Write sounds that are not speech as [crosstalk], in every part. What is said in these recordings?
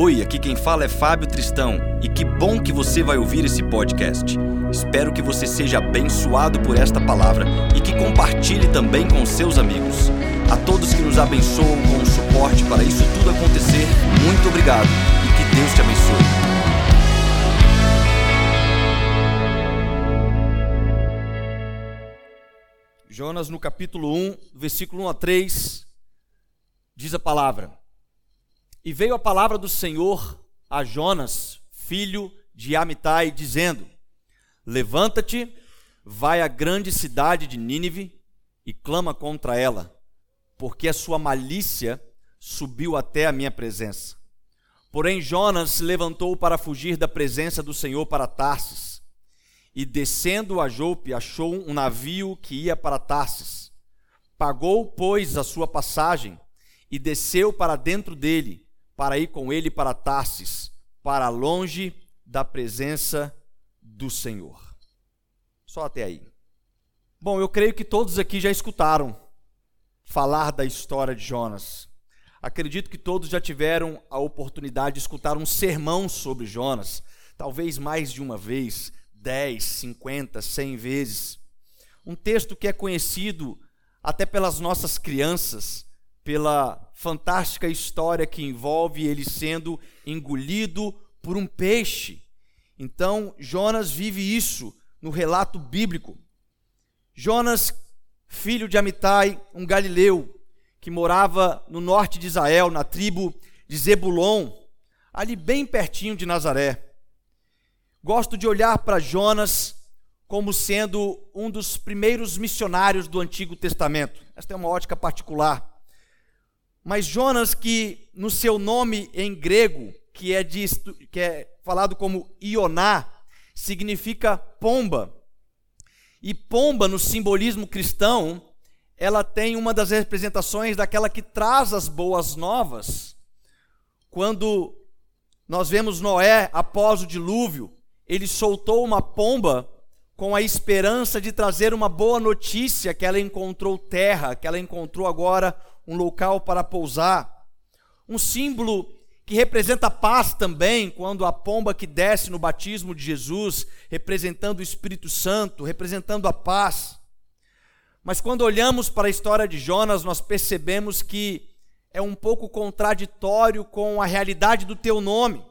Oi, aqui quem fala é Fábio Tristão e que bom que você vai ouvir esse podcast. Espero que você seja abençoado por esta palavra e que compartilhe também com seus amigos. A todos que nos abençoam com o suporte para isso tudo acontecer, muito obrigado e que Deus te abençoe. Jonas, no capítulo 1, versículo 1 a 3, diz a palavra. E veio a palavra do Senhor a Jonas, filho de Amitai, dizendo: Levanta-te, vai à grande cidade de Nínive e clama contra ela, porque a sua malícia subiu até a minha presença. Porém, Jonas se levantou para fugir da presença do Senhor para Tarsis. E descendo a Jope, achou um navio que ia para Tarsis. Pagou, pois, a sua passagem e desceu para dentro dele para ir com ele para Tarsis, para longe da presença do Senhor. Só até aí. Bom, eu creio que todos aqui já escutaram falar da história de Jonas. Acredito que todos já tiveram a oportunidade de escutar um sermão sobre Jonas, talvez mais de uma vez, 10, 50, 100 vezes. Um texto que é conhecido até pelas nossas crianças, pela fantástica história que envolve ele sendo engolido por um peixe. Então, Jonas vive isso no relato bíblico. Jonas, filho de Amitai, um galileu, que morava no norte de Israel, na tribo de Zebulon, ali bem pertinho de Nazaré. Gosto de olhar para Jonas como sendo um dos primeiros missionários do Antigo Testamento. Esta é uma ótica particular. Mas Jonas, que no seu nome em grego, que é, que é falado como Ioná, significa pomba. E pomba, no simbolismo cristão, ela tem uma das representações daquela que traz as boas novas. Quando nós vemos Noé, após o dilúvio, ele soltou uma pomba com a esperança de trazer uma boa notícia que ela encontrou terra, que ela encontrou agora um local para pousar. Um símbolo que representa paz também, quando a pomba que desce no batismo de Jesus, representando o Espírito Santo, representando a paz. Mas quando olhamos para a história de Jonas, nós percebemos que é um pouco contraditório com a realidade do teu nome.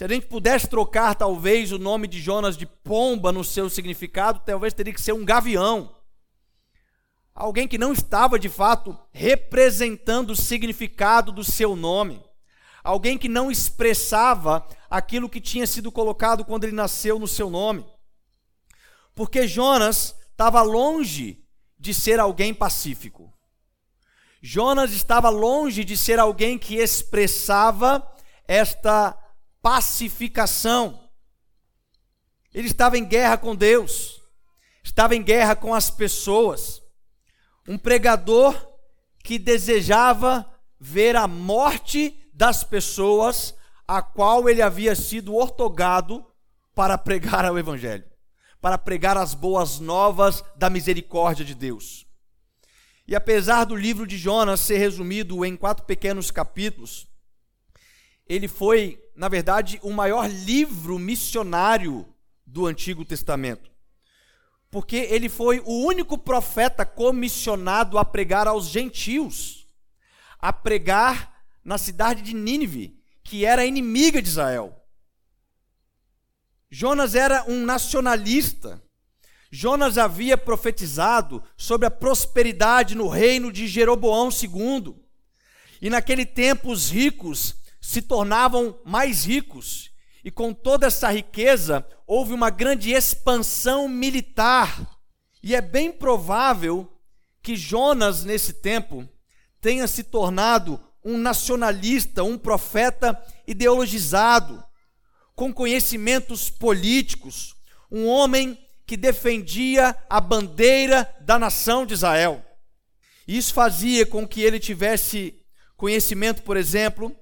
Se a gente pudesse trocar talvez o nome de Jonas de pomba no seu significado, talvez teria que ser um gavião alguém que não estava de fato representando o significado do seu nome, alguém que não expressava aquilo que tinha sido colocado quando ele nasceu no seu nome. Porque Jonas estava longe de ser alguém pacífico. Jonas estava longe de ser alguém que expressava esta pacificação. Ele estava em guerra com Deus, estava em guerra com as pessoas um pregador que desejava ver a morte das pessoas a qual ele havia sido ortogado para pregar o evangelho, para pregar as boas novas da misericórdia de Deus. E apesar do livro de Jonas ser resumido em quatro pequenos capítulos, ele foi, na verdade, o maior livro missionário do Antigo Testamento porque ele foi o único profeta comissionado a pregar aos gentios, a pregar na cidade de Nínive, que era inimiga de Israel. Jonas era um nacionalista. Jonas havia profetizado sobre a prosperidade no reino de Jeroboão II. E naquele tempo os ricos se tornavam mais ricos e com toda essa riqueza, houve uma grande expansão militar. E é bem provável que Jonas, nesse tempo, tenha se tornado um nacionalista, um profeta ideologizado, com conhecimentos políticos, um homem que defendia a bandeira da nação de Israel. Isso fazia com que ele tivesse conhecimento, por exemplo,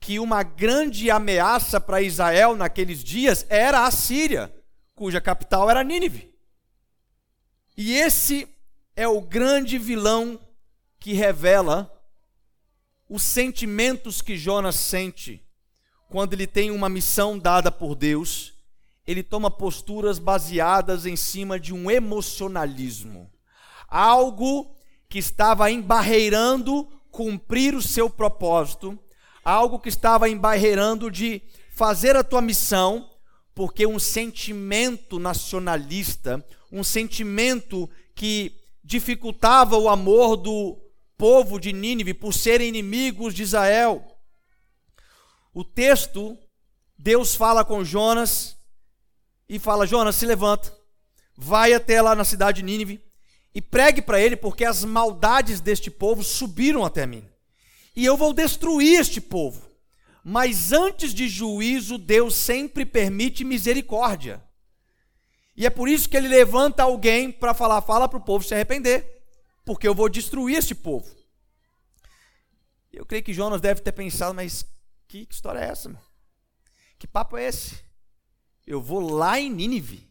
que uma grande ameaça para Israel naqueles dias era a Síria, cuja capital era Nínive. E esse é o grande vilão que revela os sentimentos que Jonas sente quando ele tem uma missão dada por Deus, ele toma posturas baseadas em cima de um emocionalismo. Algo que estava embarreirando cumprir o seu propósito, algo que estava embarreirando de fazer a tua missão, porque um sentimento nacionalista, um sentimento que dificultava o amor do povo de Nínive por serem inimigos de Israel. O texto, Deus fala com Jonas e fala: Jonas, se levanta, vai até lá na cidade de Nínive e pregue para ele, porque as maldades deste povo subiram até mim. E eu vou destruir este povo. Mas antes de juízo, Deus sempre permite misericórdia. E é por isso que ele levanta alguém para falar: fala para o povo se arrepender, porque eu vou destruir este povo. Eu creio que Jonas deve ter pensado, mas que, história é essa? Meu? Que papo é esse? Eu vou lá em Nínive,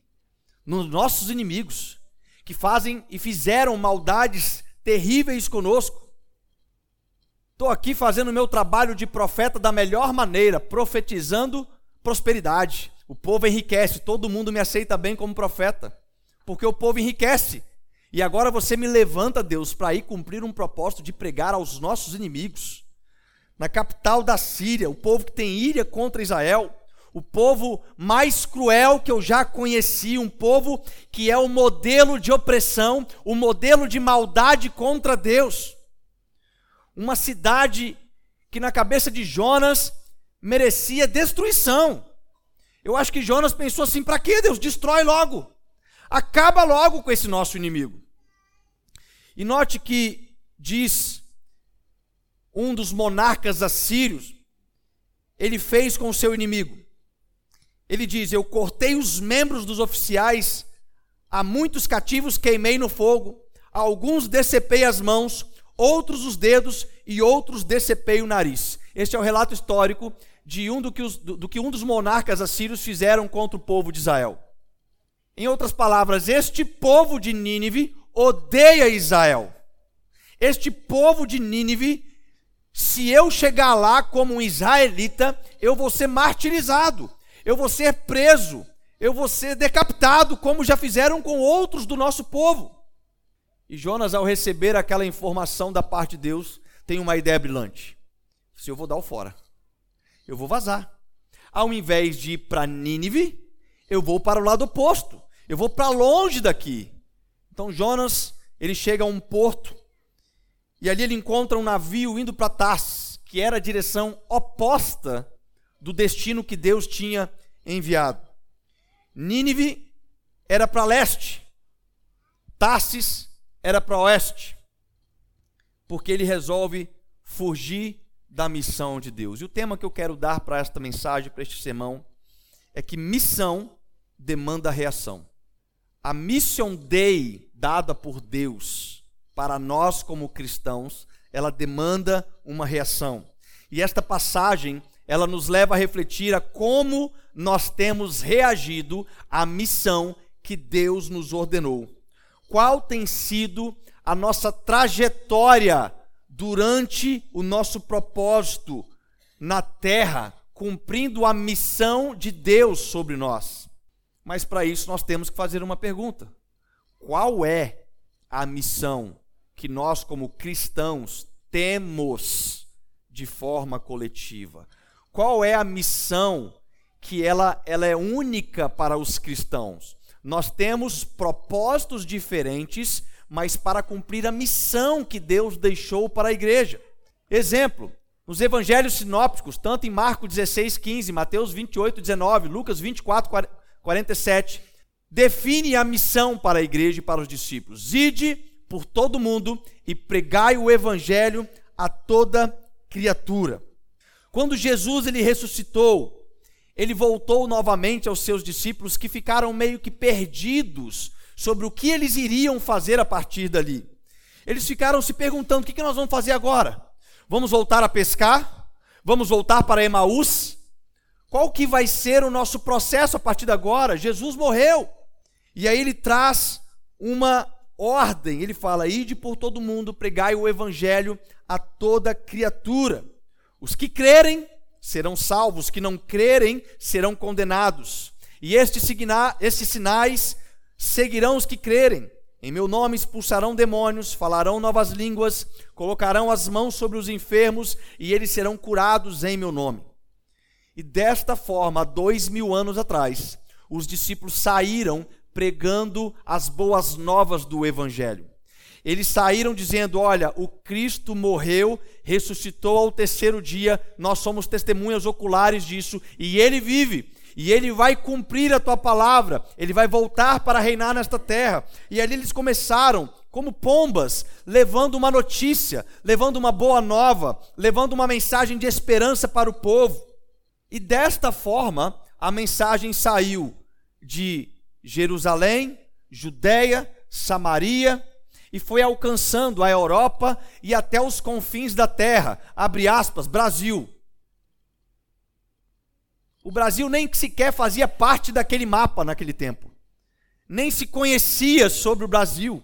nos nossos inimigos, que fazem e fizeram maldades terríveis conosco. Estou aqui fazendo o meu trabalho de profeta da melhor maneira, profetizando prosperidade. O povo enriquece, todo mundo me aceita bem como profeta, porque o povo enriquece. E agora você me levanta, Deus, para ir cumprir um propósito de pregar aos nossos inimigos. Na capital da Síria, o povo que tem ira contra Israel, o povo mais cruel que eu já conheci, um povo que é o modelo de opressão, o modelo de maldade contra Deus. Uma cidade que na cabeça de Jonas merecia destruição. Eu acho que Jonas pensou assim: para que Deus? Destrói logo. Acaba logo com esse nosso inimigo. E note que diz um dos monarcas assírios, ele fez com o seu inimigo. Ele diz: Eu cortei os membros dos oficiais, a muitos cativos queimei no fogo, a alguns decepei as mãos, outros os dedos e outros decepei o nariz. Este é o relato histórico de um do que, os, do, do que um dos monarcas assírios fizeram contra o povo de Israel. Em outras palavras, este povo de Nínive odeia Israel. Este povo de Nínive, se eu chegar lá como um israelita, eu vou ser martirizado, eu vou ser preso, eu vou ser decapitado, como já fizeram com outros do nosso povo. E Jonas, ao receber aquela informação da parte de Deus, tem uma ideia brilhante: se eu vou dar o fora eu vou vazar. Ao invés de ir para Nínive, eu vou para o lado oposto. Eu vou para longe daqui. Então Jonas, ele chega a um porto e ali ele encontra um navio indo para Tars, que era a direção oposta do destino que Deus tinha enviado. Nínive era para leste, Tarsis era para oeste, porque ele resolve fugir da missão de Deus. E o tema que eu quero dar para esta mensagem, para este sermão, é que missão demanda reação. A mission day dada por Deus para nós como cristãos, ela demanda uma reação. E esta passagem, ela nos leva a refletir a como nós temos reagido à missão que Deus nos ordenou. Qual tem sido a nossa trajetória durante o nosso propósito na terra, cumprindo a missão de Deus sobre nós. Mas para isso nós temos que fazer uma pergunta: qual é a missão que nós, como cristãos, temos de forma coletiva? Qual é a missão que ela, ela é única para os cristãos? Nós temos propósitos diferentes mas para cumprir a missão que Deus deixou para a igreja. Exemplo, nos evangelhos sinópticos, tanto em Marcos 16, 15, Mateus 28, 19, Lucas 24, 47, define a missão para a igreja e para os discípulos: Ide por todo mundo e pregai o evangelho a toda criatura. Quando Jesus ele ressuscitou, ele voltou novamente aos seus discípulos que ficaram meio que perdidos sobre o que eles iriam fazer a partir dali. Eles ficaram se perguntando: o que nós vamos fazer agora? Vamos voltar a pescar? Vamos voltar para Emaús? Qual que vai ser o nosso processo a partir de agora? Jesus morreu. E aí ele traz uma ordem, ele fala: ide por todo mundo, pregai o evangelho a toda criatura. Os que crerem serão salvos, os que não crerem serão condenados. E estes, signa, estes sinais seguirão os que crerem. Em meu nome expulsarão demônios, falarão novas línguas, colocarão as mãos sobre os enfermos e eles serão curados em meu nome. E desta forma, dois mil anos atrás, os discípulos saíram pregando as boas novas do Evangelho. Eles saíram dizendo: Olha, o Cristo morreu, ressuscitou ao terceiro dia, nós somos testemunhas oculares disso, e ele vive e ele vai cumprir a tua palavra, ele vai voltar para reinar nesta terra. E ali eles começaram como pombas, levando uma notícia, levando uma boa nova, levando uma mensagem de esperança para o povo. E desta forma, a mensagem saiu de Jerusalém, Judéia, Samaria, e foi alcançando a Europa e até os confins da terra, abre aspas, Brasil. O Brasil nem sequer fazia parte daquele mapa naquele tempo. Nem se conhecia sobre o Brasil.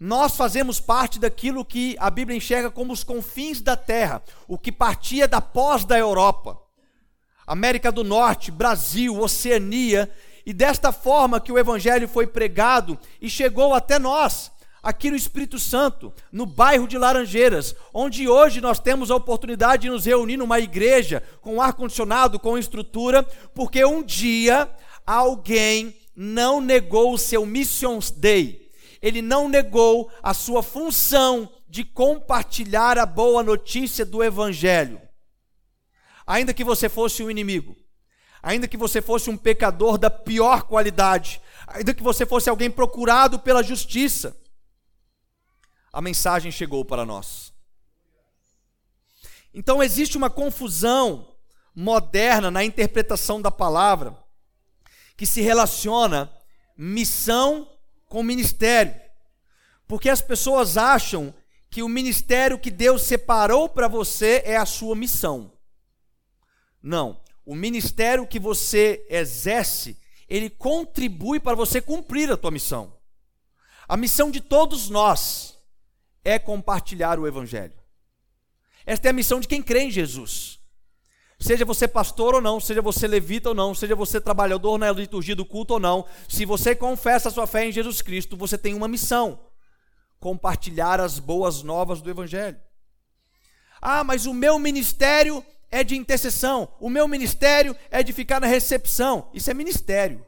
Nós fazemos parte daquilo que a Bíblia enxerga como os confins da terra, o que partia da pós da Europa. América do Norte, Brasil, Oceania, e desta forma que o evangelho foi pregado e chegou até nós aqui no Espírito Santo, no bairro de Laranjeiras, onde hoje nós temos a oportunidade de nos reunir numa igreja com ar-condicionado, com estrutura, porque um dia alguém não negou o seu Missions Day, ele não negou a sua função de compartilhar a boa notícia do Evangelho. Ainda que você fosse um inimigo, ainda que você fosse um pecador da pior qualidade, ainda que você fosse alguém procurado pela justiça, a mensagem chegou para nós. Então existe uma confusão moderna na interpretação da palavra que se relaciona missão com ministério. Porque as pessoas acham que o ministério que Deus separou para você é a sua missão. Não, o ministério que você exerce, ele contribui para você cumprir a tua missão. A missão de todos nós é compartilhar o Evangelho. Esta é a missão de quem crê em Jesus. Seja você pastor ou não, seja você levita ou não, seja você trabalhador na liturgia do culto ou não, se você confessa a sua fé em Jesus Cristo, você tem uma missão: compartilhar as boas novas do Evangelho. Ah, mas o meu ministério é de intercessão, o meu ministério é de ficar na recepção. Isso é ministério.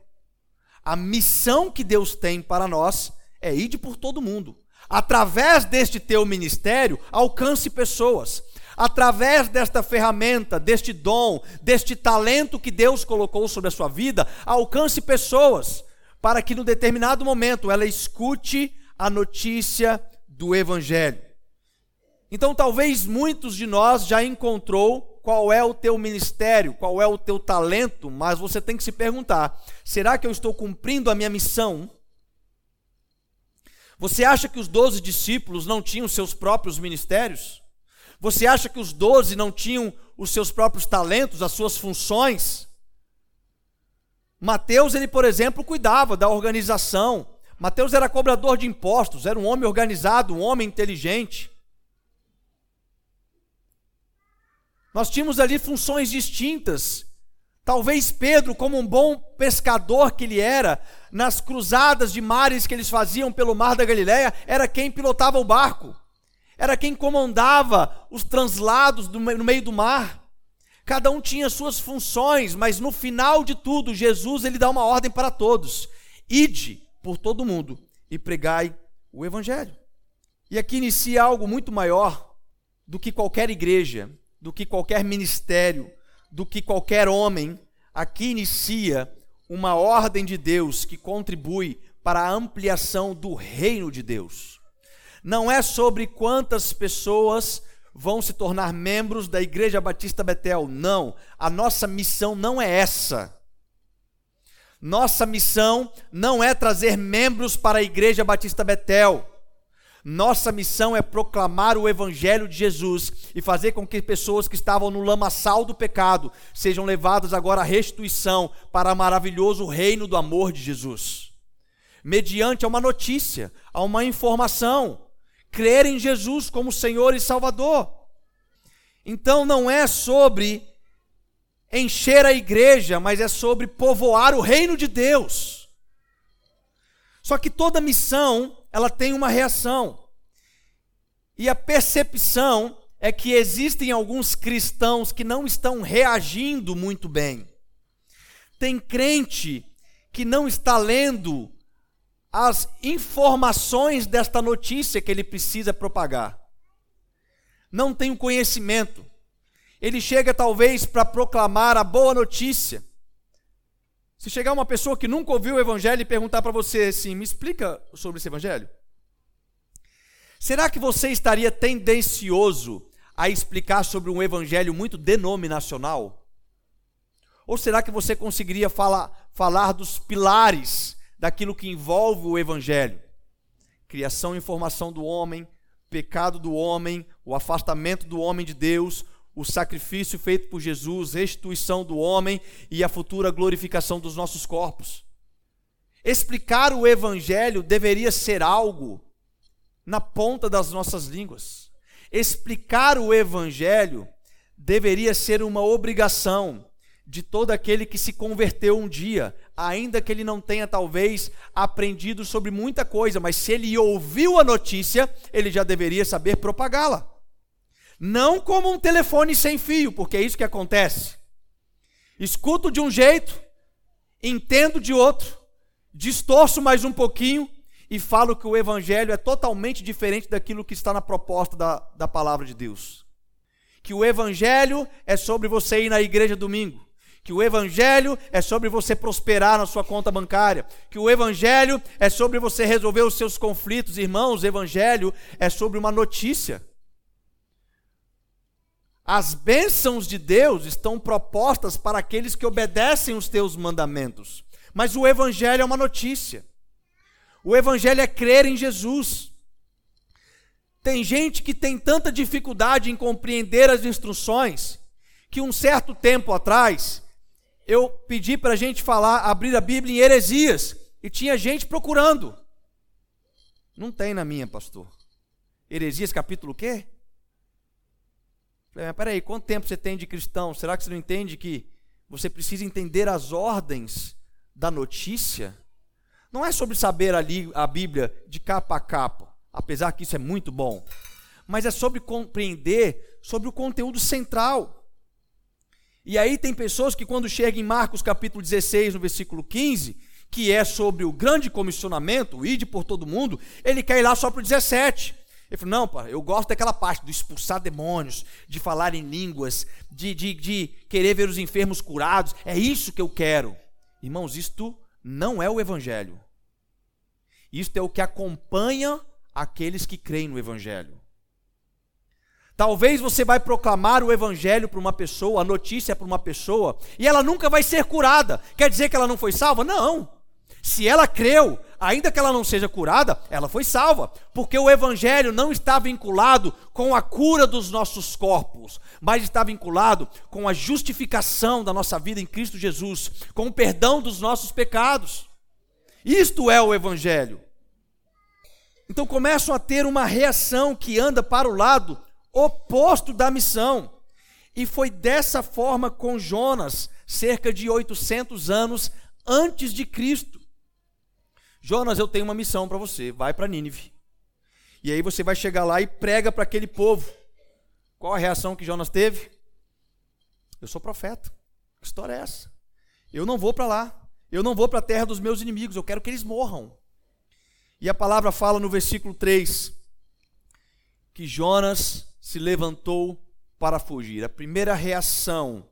A missão que Deus tem para nós é ir por todo mundo através deste teu ministério, alcance pessoas. Através desta ferramenta, deste dom, deste talento que Deus colocou sobre a sua vida, alcance pessoas, para que no determinado momento ela escute a notícia do Evangelho. Então, talvez muitos de nós já encontrou qual é o teu ministério, qual é o teu talento, mas você tem que se perguntar: será que eu estou cumprindo a minha missão? Você acha que os doze discípulos não tinham seus próprios ministérios? Você acha que os doze não tinham os seus próprios talentos, as suas funções? Mateus, ele, por exemplo, cuidava da organização. Mateus era cobrador de impostos, era um homem organizado, um homem inteligente. Nós tínhamos ali funções distintas Talvez Pedro, como um bom pescador que ele era, nas cruzadas de mares que eles faziam pelo mar da Galileia, era quem pilotava o barco, era quem comandava os translados no meio do mar. Cada um tinha suas funções, mas no final de tudo, Jesus ele dá uma ordem para todos: ide por todo mundo e pregai o evangelho. E aqui inicia algo muito maior do que qualquer igreja, do que qualquer ministério, do que qualquer homem, aqui inicia uma ordem de Deus que contribui para a ampliação do reino de Deus. Não é sobre quantas pessoas vão se tornar membros da Igreja Batista Betel, não. A nossa missão não é essa. Nossa missão não é trazer membros para a Igreja Batista Betel. Nossa missão é proclamar o Evangelho de Jesus e fazer com que pessoas que estavam no lamaçal do pecado sejam levadas agora à restituição para o maravilhoso reino do amor de Jesus. mediante uma notícia, a uma informação, crer em Jesus como Senhor e Salvador. Então não é sobre encher a igreja, mas é sobre povoar o reino de Deus. Só que toda missão, ela tem uma reação. E a percepção é que existem alguns cristãos que não estão reagindo muito bem. Tem crente que não está lendo as informações desta notícia que ele precisa propagar. Não tem o conhecimento. Ele chega talvez para proclamar a boa notícia. Se chegar uma pessoa que nunca ouviu o evangelho e perguntar para você assim: "Me explica sobre esse evangelho?" Será que você estaria tendencioso a explicar sobre um evangelho muito denominacional? Ou será que você conseguiria falar, falar dos pilares daquilo que envolve o evangelho? Criação e formação do homem, pecado do homem, o afastamento do homem de Deus, o sacrifício feito por Jesus, restituição do homem e a futura glorificação dos nossos corpos. Explicar o evangelho deveria ser algo na ponta das nossas línguas. Explicar o Evangelho deveria ser uma obrigação de todo aquele que se converteu um dia, ainda que ele não tenha talvez aprendido sobre muita coisa, mas se ele ouviu a notícia, ele já deveria saber propagá-la. Não como um telefone sem fio, porque é isso que acontece. Escuto de um jeito, entendo de outro, distorço mais um pouquinho e falo que o evangelho é totalmente diferente daquilo que está na proposta da, da palavra de Deus. Que o evangelho é sobre você ir na igreja domingo. Que o evangelho é sobre você prosperar na sua conta bancária. Que o evangelho é sobre você resolver os seus conflitos. Irmãos, o evangelho é sobre uma notícia. As bênçãos de Deus estão propostas para aqueles que obedecem os teus mandamentos. Mas o evangelho é uma notícia. O evangelho é crer em Jesus. Tem gente que tem tanta dificuldade em compreender as instruções que um certo tempo atrás eu pedi para a gente falar, abrir a Bíblia em heresias e tinha gente procurando. Não tem na minha, pastor. Heresias capítulo quê? Mas peraí, quanto tempo você tem de cristão? Será que você não entende que você precisa entender as ordens da notícia? Não é sobre saber ali a Bíblia de capa a capa, apesar que isso é muito bom, mas é sobre compreender sobre o conteúdo central. E aí tem pessoas que quando chegam em Marcos capítulo 16, no versículo 15, que é sobre o grande comissionamento, o ide por todo mundo, ele quer ir lá só para o 17. Ele falou, não, pá, eu gosto daquela parte do expulsar demônios, de falar em línguas, de, de, de querer ver os enfermos curados, é isso que eu quero. Irmãos, isto não é o Evangelho. Isto é o que acompanha aqueles que creem no Evangelho. Talvez você vai proclamar o Evangelho para uma pessoa, a notícia para uma pessoa, e ela nunca vai ser curada. Quer dizer que ela não foi salva? Não. Se ela creu, ainda que ela não seja curada, ela foi salva, porque o Evangelho não está vinculado com a cura dos nossos corpos, mas está vinculado com a justificação da nossa vida em Cristo Jesus, com o perdão dos nossos pecados. Isto é o Evangelho. Então começam a ter uma reação que anda para o lado oposto da missão. E foi dessa forma com Jonas, cerca de 800 anos antes de Cristo. Jonas, eu tenho uma missão para você, vai para Nínive. E aí você vai chegar lá e prega para aquele povo. Qual a reação que Jonas teve? Eu sou profeta. Que história é essa? Eu não vou para lá. Eu não vou para a terra dos meus inimigos, eu quero que eles morram. E a palavra fala no versículo 3 que Jonas se levantou para fugir. A primeira reação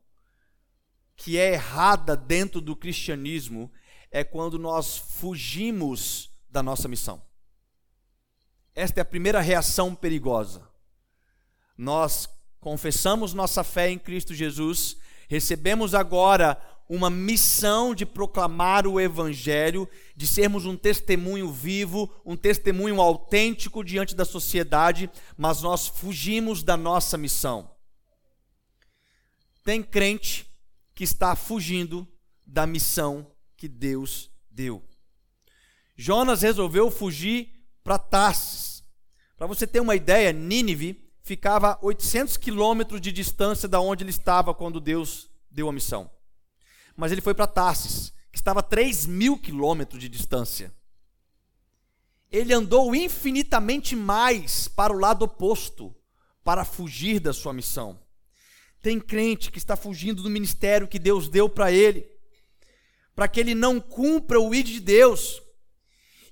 que é errada dentro do cristianismo é quando nós fugimos da nossa missão. Esta é a primeira reação perigosa. Nós confessamos nossa fé em Cristo Jesus, recebemos agora uma missão de proclamar o Evangelho, de sermos um testemunho vivo, um testemunho autêntico diante da sociedade, mas nós fugimos da nossa missão. Tem crente que está fugindo da missão que Deus deu. Jonas resolveu fugir para Tarsis. Para você ter uma ideia, Nínive ficava a 800 quilômetros de distância da onde ele estava quando Deus deu a missão. Mas ele foi para Tarsis, que estava a 3 mil quilômetros de distância. Ele andou infinitamente mais para o lado oposto, para fugir da sua missão. Tem crente que está fugindo do ministério que Deus deu para ele, para que ele não cumpra o ID de Deus.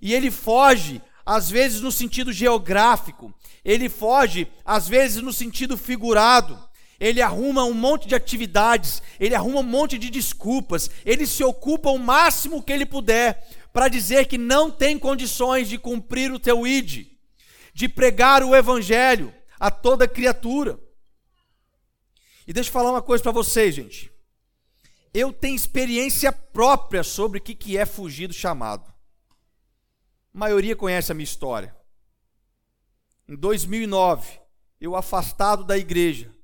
E ele foge, às vezes no sentido geográfico, ele foge, às vezes no sentido figurado. Ele arruma um monte de atividades, ele arruma um monte de desculpas, ele se ocupa o máximo que ele puder para dizer que não tem condições de cumprir o teu ID, de pregar o evangelho a toda criatura. E deixa eu falar uma coisa para vocês, gente. Eu tenho experiência própria sobre o que é fugir do chamado. A maioria conhece a minha história. Em 2009, eu afastado da igreja,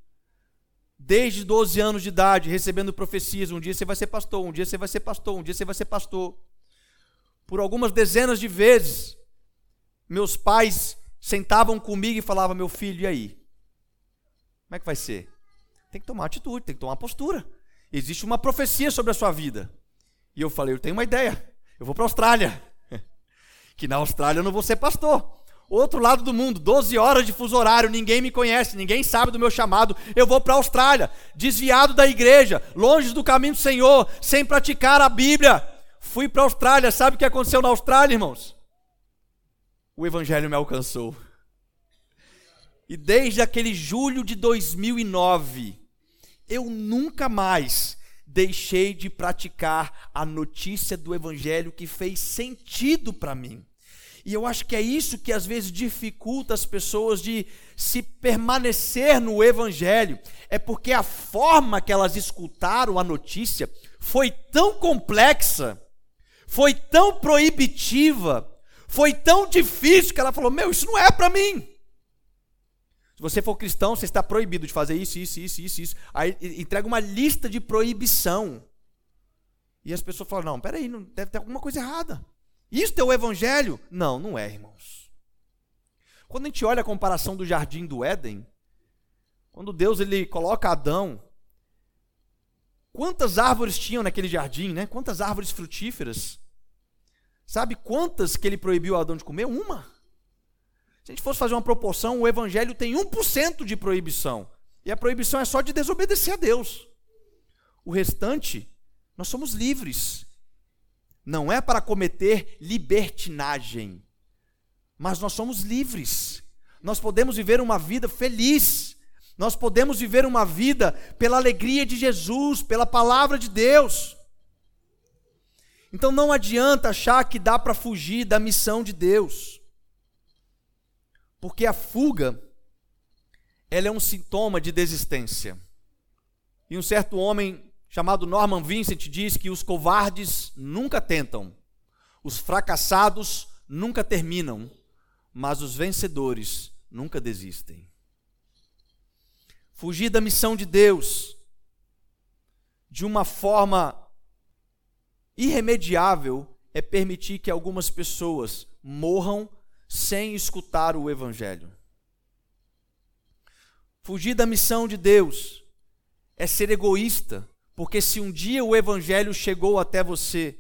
desde 12 anos de idade, recebendo profecias: um dia você vai ser pastor, um dia você vai ser pastor, um dia você vai ser pastor. Por algumas dezenas de vezes, meus pais sentavam comigo e falavam: Meu filho, e aí? Como é que vai ser? Tem que tomar atitude, tem que tomar postura. Existe uma profecia sobre a sua vida. E eu falei: Eu tenho uma ideia, eu vou para a Austrália. [laughs] que na Austrália eu não vou ser pastor outro lado do mundo, 12 horas de fuso horário, ninguém me conhece, ninguém sabe do meu chamado. Eu vou para a Austrália, desviado da igreja, longe do caminho do Senhor, sem praticar a Bíblia. Fui para a Austrália, sabe o que aconteceu na Austrália, irmãos? O evangelho me alcançou. E desde aquele julho de 2009, eu nunca mais deixei de praticar a notícia do evangelho que fez sentido para mim. E eu acho que é isso que às vezes dificulta as pessoas de se permanecer no Evangelho. É porque a forma que elas escutaram a notícia foi tão complexa, foi tão proibitiva, foi tão difícil que ela falou: Meu, isso não é para mim. Se você for cristão, você está proibido de fazer isso, isso, isso, isso, isso. Aí entrega uma lista de proibição. E as pessoas falam: Não, peraí, não, deve ter alguma coisa errada. Isto é o evangelho? Não, não é, irmãos. Quando a gente olha a comparação do jardim do Éden, quando Deus ele coloca Adão, quantas árvores tinham naquele jardim, né? Quantas árvores frutíferas? Sabe quantas que ele proibiu Adão de comer? Uma. Se a gente fosse fazer uma proporção, o evangelho tem 1% de proibição. E a proibição é só de desobedecer a Deus. O restante, nós somos livres não é para cometer libertinagem, mas nós somos livres. Nós podemos viver uma vida feliz. Nós podemos viver uma vida pela alegria de Jesus, pela palavra de Deus. Então não adianta achar que dá para fugir da missão de Deus. Porque a fuga ela é um sintoma de desistência. E um certo homem chamado Norman Vincent diz que os covardes nunca tentam, os fracassados nunca terminam, mas os vencedores nunca desistem. Fugir da missão de Deus de uma forma irremediável é permitir que algumas pessoas morram sem escutar o Evangelho. Fugir da missão de Deus é ser egoísta porque se um dia o evangelho chegou até você,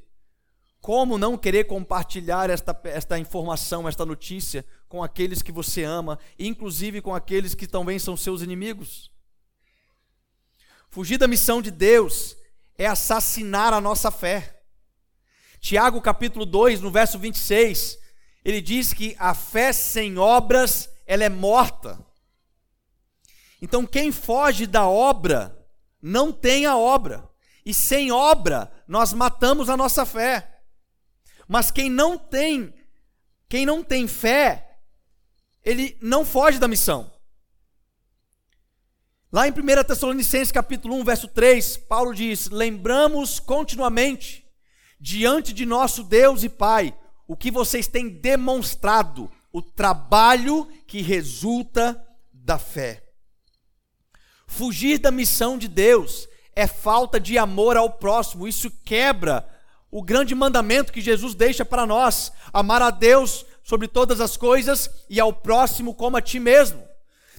como não querer compartilhar esta, esta informação, esta notícia com aqueles que você ama, inclusive com aqueles que também são seus inimigos? Fugir da missão de Deus é assassinar a nossa fé. Tiago capítulo 2, no verso 26, ele diz que a fé sem obras, ela é morta. Então quem foge da obra, não tem a obra. E sem obra, nós matamos a nossa fé. Mas quem não tem, quem não tem fé, ele não foge da missão. Lá em 1 Tessalonicenses capítulo 1, verso 3, Paulo diz: "Lembramos continuamente diante de nosso Deus e Pai o que vocês têm demonstrado, o trabalho que resulta da fé." Fugir da missão de Deus é falta de amor ao próximo, isso quebra o grande mandamento que Jesus deixa para nós: amar a Deus sobre todas as coisas e ao próximo como a ti mesmo.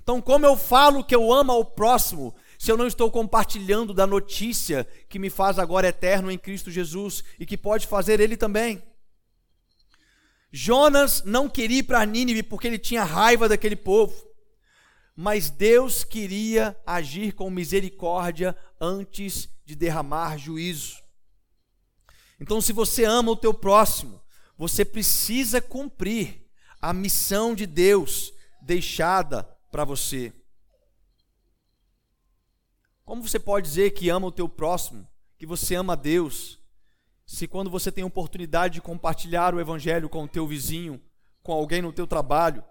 Então, como eu falo que eu amo ao próximo, se eu não estou compartilhando da notícia que me faz agora eterno em Cristo Jesus e que pode fazer ele também? Jonas não queria ir para Nínive porque ele tinha raiva daquele povo, mas Deus queria agir com misericórdia antes de derramar juízo. Então, se você ama o teu próximo, você precisa cumprir a missão de Deus deixada para você. Como você pode dizer que ama o teu próximo, que você ama Deus, se quando você tem oportunidade de compartilhar o evangelho com o teu vizinho, com alguém no teu trabalho,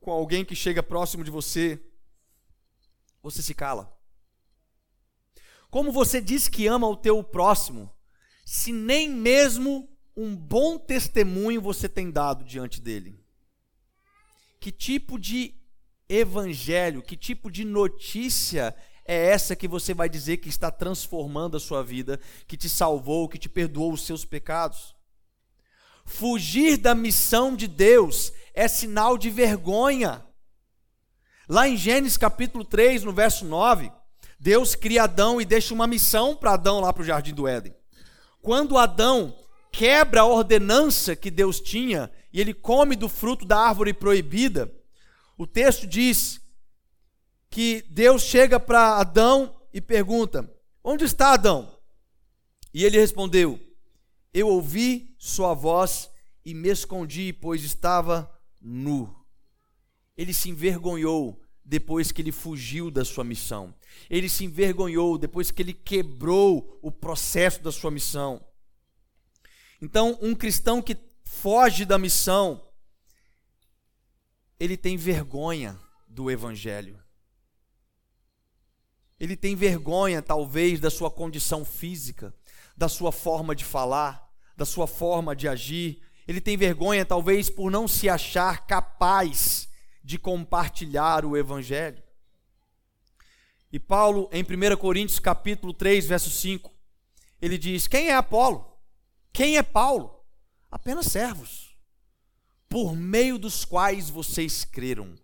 com alguém que chega próximo de você, você se cala? Como você diz que ama o teu próximo, se nem mesmo um bom testemunho você tem dado diante dele? Que tipo de evangelho, que tipo de notícia é essa que você vai dizer que está transformando a sua vida, que te salvou, que te perdoou os seus pecados? Fugir da missão de Deus é sinal de vergonha. Lá em Gênesis capítulo 3, no verso 9, Deus cria Adão e deixa uma missão para Adão lá para o jardim do Éden. Quando Adão quebra a ordenança que Deus tinha e ele come do fruto da árvore proibida, o texto diz que Deus chega para Adão e pergunta: Onde está Adão? E ele respondeu: Eu ouvi sua voz e me escondi, pois estava nu. Ele se envergonhou depois que ele fugiu da sua missão. Ele se envergonhou depois que ele quebrou o processo da sua missão. Então, um cristão que foge da missão, ele tem vergonha do evangelho. Ele tem vergonha, talvez, da sua condição física, da sua forma de falar, da sua forma de agir. Ele tem vergonha, talvez, por não se achar capaz de compartilhar o evangelho. E Paulo, em 1 Coríntios capítulo 3, verso 5, ele diz: Quem é Apolo? Quem é Paulo? Apenas servos, por meio dos quais vocês creram,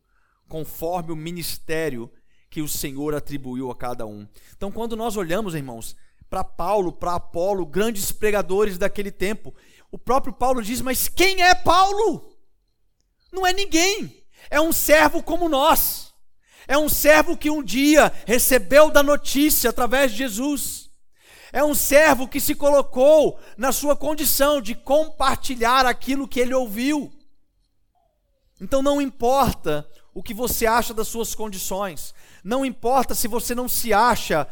conforme o ministério que o Senhor atribuiu a cada um. Então, quando nós olhamos, irmãos, para Paulo, para Apolo, grandes pregadores daquele tempo, o próprio Paulo diz: Mas quem é Paulo? Não é ninguém é um servo como nós. É um servo que um dia recebeu da notícia através de Jesus. É um servo que se colocou na sua condição de compartilhar aquilo que ele ouviu. Então não importa o que você acha das suas condições, não importa se você não se acha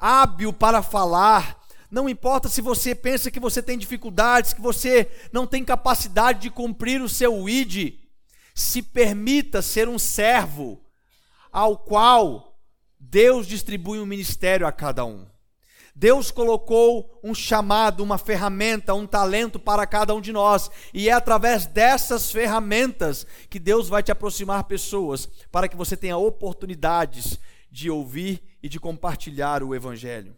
hábil para falar, não importa se você pensa que você tem dificuldades, que você não tem capacidade de cumprir o seu ID, se permita ser um servo ao qual Deus distribui um ministério a cada um. Deus colocou um chamado, uma ferramenta, um talento para cada um de nós, e é através dessas ferramentas que Deus vai te aproximar pessoas, para que você tenha oportunidades de ouvir e de compartilhar o Evangelho.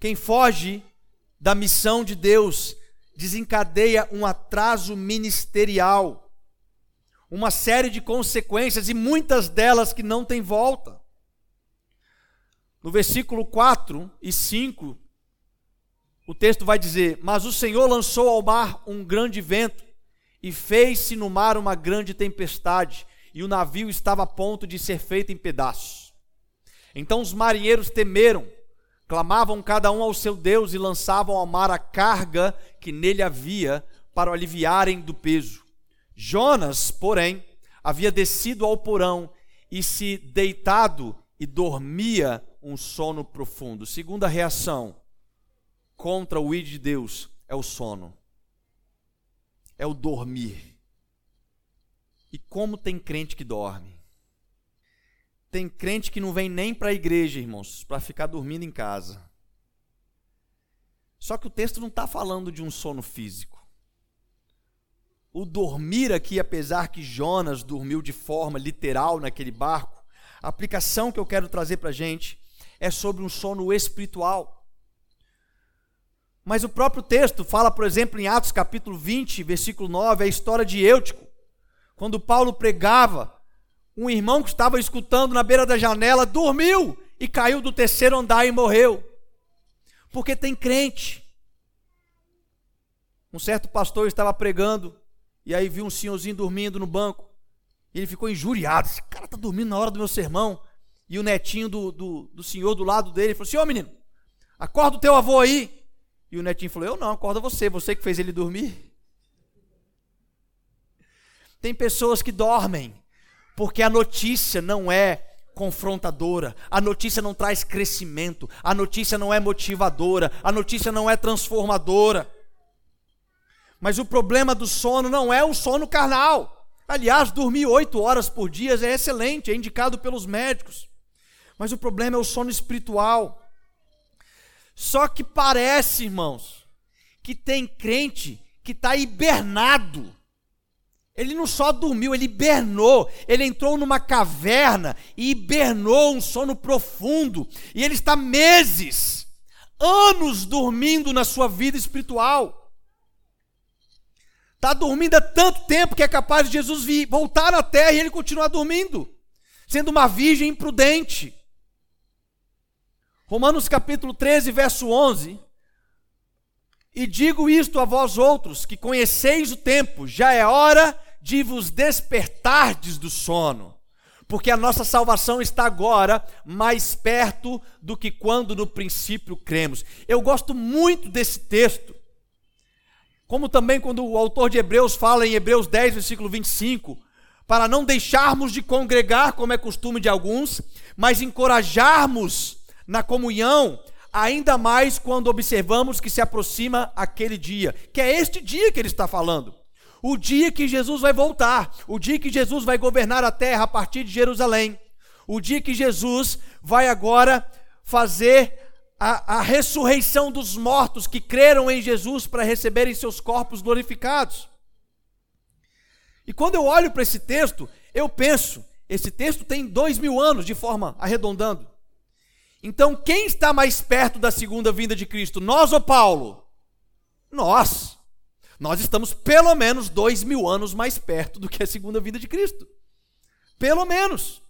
Quem foge da missão de Deus desencadeia um atraso ministerial uma série de consequências e muitas delas que não têm volta. No versículo 4 e 5, o texto vai dizer: Mas o Senhor lançou ao mar um grande vento e fez-se no mar uma grande tempestade, e o navio estava a ponto de ser feito em pedaços. Então os marinheiros temeram, clamavam cada um ao seu Deus e lançavam ao mar a carga que nele havia para o aliviarem do peso. Jonas, porém, havia descido ao porão e se deitado e dormia um sono profundo. Segunda reação contra o ir de Deus é o sono. É o dormir. E como tem crente que dorme? Tem crente que não vem nem para a igreja, irmãos, para ficar dormindo em casa. Só que o texto não está falando de um sono físico o dormir aqui, apesar que Jonas dormiu de forma literal naquele barco, a aplicação que eu quero trazer para a gente é sobre um sono espiritual. Mas o próprio texto fala, por exemplo, em Atos capítulo 20, versículo 9, a história de Eutico. Quando Paulo pregava, um irmão que estava escutando na beira da janela dormiu e caiu do terceiro andar e morreu. Porque tem crente. Um certo pastor estava pregando e aí viu um senhorzinho dormindo no banco. Ele ficou injuriado. Esse cara está dormindo na hora do meu sermão. E o netinho do, do, do senhor do lado dele falou assim: Ô menino, acorda o teu avô aí. E o netinho falou: Eu não, acorda você, você que fez ele dormir. Tem pessoas que dormem porque a notícia não é confrontadora, a notícia não traz crescimento, a notícia não é motivadora, a notícia não é transformadora. Mas o problema do sono não é o sono carnal. Aliás, dormir oito horas por dia é excelente, é indicado pelos médicos. Mas o problema é o sono espiritual. Só que parece, irmãos, que tem crente que está hibernado ele não só dormiu, ele hibernou. Ele entrou numa caverna e hibernou um sono profundo. E ele está meses, anos dormindo na sua vida espiritual. Está dormindo há tanto tempo que é capaz de Jesus vir, voltar à terra e ele continuar dormindo, sendo uma virgem imprudente. Romanos capítulo 13, verso 11. E digo isto a vós outros, que conheceis o tempo, já é hora de vos despertardes do sono, porque a nossa salvação está agora mais perto do que quando no princípio cremos. Eu gosto muito desse texto, como também quando o autor de Hebreus fala em Hebreus 10, versículo 25, para não deixarmos de congregar, como é costume de alguns, mas encorajarmos na comunhão, ainda mais quando observamos que se aproxima aquele dia, que é este dia que ele está falando o dia que Jesus vai voltar, o dia que Jesus vai governar a terra a partir de Jerusalém, o dia que Jesus vai agora fazer a, a ressurreição dos mortos que creram em Jesus para receberem seus corpos glorificados. E quando eu olho para esse texto, eu penso, esse texto tem dois mil anos, de forma arredondando. Então, quem está mais perto da segunda vinda de Cristo, nós ou Paulo? Nós. Nós estamos pelo menos dois mil anos mais perto do que a segunda vinda de Cristo. Pelo menos.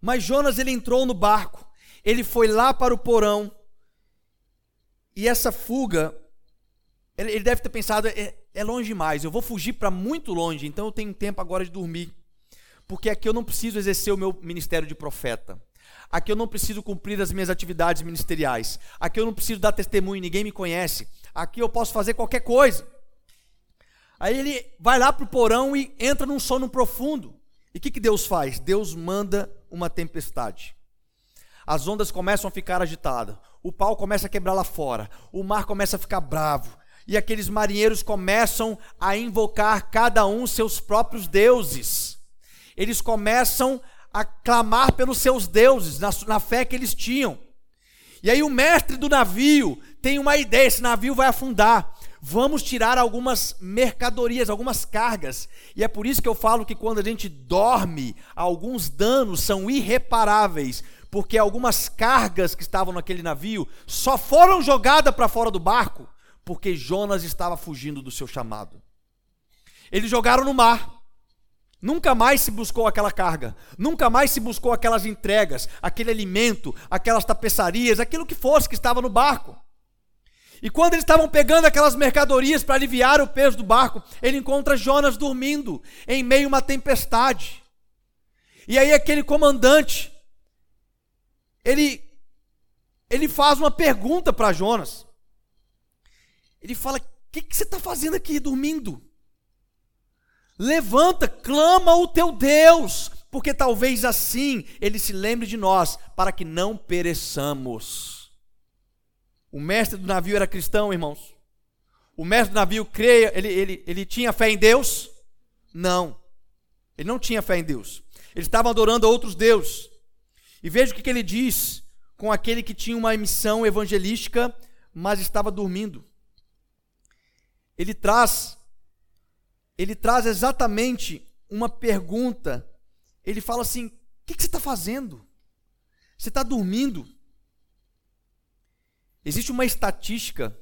Mas Jonas ele entrou no barco, ele foi lá para o porão, e essa fuga, ele, deve ter pensado: é, é longe demais, eu vou fugir para muito longe, então eu tenho tempo agora de dormir, porque aqui eu não preciso exercer o meu ministério de profeta. Aqui eu não preciso cumprir as minhas atividades ministeriais. Aqui eu não preciso dar testemunho, ninguém me conhece aqui eu posso fazer qualquer coisa. Aí ele vai lá para o porão e entra num sono profundo. E o que, que Deus faz? Deus manda uma tempestade. As ondas começam a ficar agitadas, o pau começa a quebrar lá fora, o mar começa a ficar bravo, e aqueles marinheiros começam a invocar cada um seus próprios deuses. Eles começam a clamar pelos seus deuses, na, na fé que eles tinham. E aí o mestre do navio tem uma ideia: esse navio vai afundar. Vamos tirar algumas mercadorias, algumas cargas. E é por isso que eu falo que quando a gente dorme, alguns danos são irreparáveis, porque algumas cargas que estavam naquele navio só foram jogadas para fora do barco porque Jonas estava fugindo do seu chamado. Eles jogaram no mar. Nunca mais se buscou aquela carga, nunca mais se buscou aquelas entregas, aquele alimento, aquelas tapeçarias, aquilo que fosse que estava no barco. E quando eles estavam pegando aquelas mercadorias para aliviar o peso do barco, ele encontra Jonas dormindo em meio a uma tempestade. E aí aquele comandante, ele ele faz uma pergunta para Jonas. Ele fala: "O que, que você está fazendo aqui dormindo?" Levanta, clama o teu Deus, porque talvez assim ele se lembre de nós, para que não pereçamos. O mestre do navio era cristão, irmãos? O mestre do navio creia, ele, ele, ele tinha fé em Deus? Não. Ele não tinha fé em Deus. Ele estava adorando a outros deuses. E veja o que, que ele diz com aquele que tinha uma missão evangelística, mas estava dormindo. Ele traz ele traz exatamente uma pergunta. Ele fala assim: o que, que você está fazendo? Você está dormindo? Existe uma estatística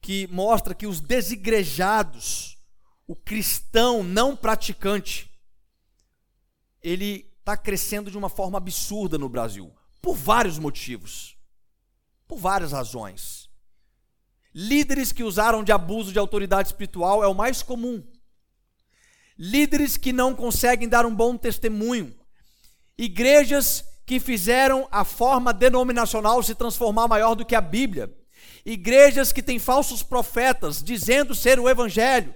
que mostra que os desigrejados, o cristão não praticante, ele está crescendo de uma forma absurda no Brasil, por vários motivos, por várias razões. Líderes que usaram de abuso de autoridade espiritual é o mais comum. Líderes que não conseguem dar um bom testemunho. Igrejas que fizeram a forma denominacional se transformar maior do que a Bíblia. Igrejas que têm falsos profetas dizendo ser o Evangelho.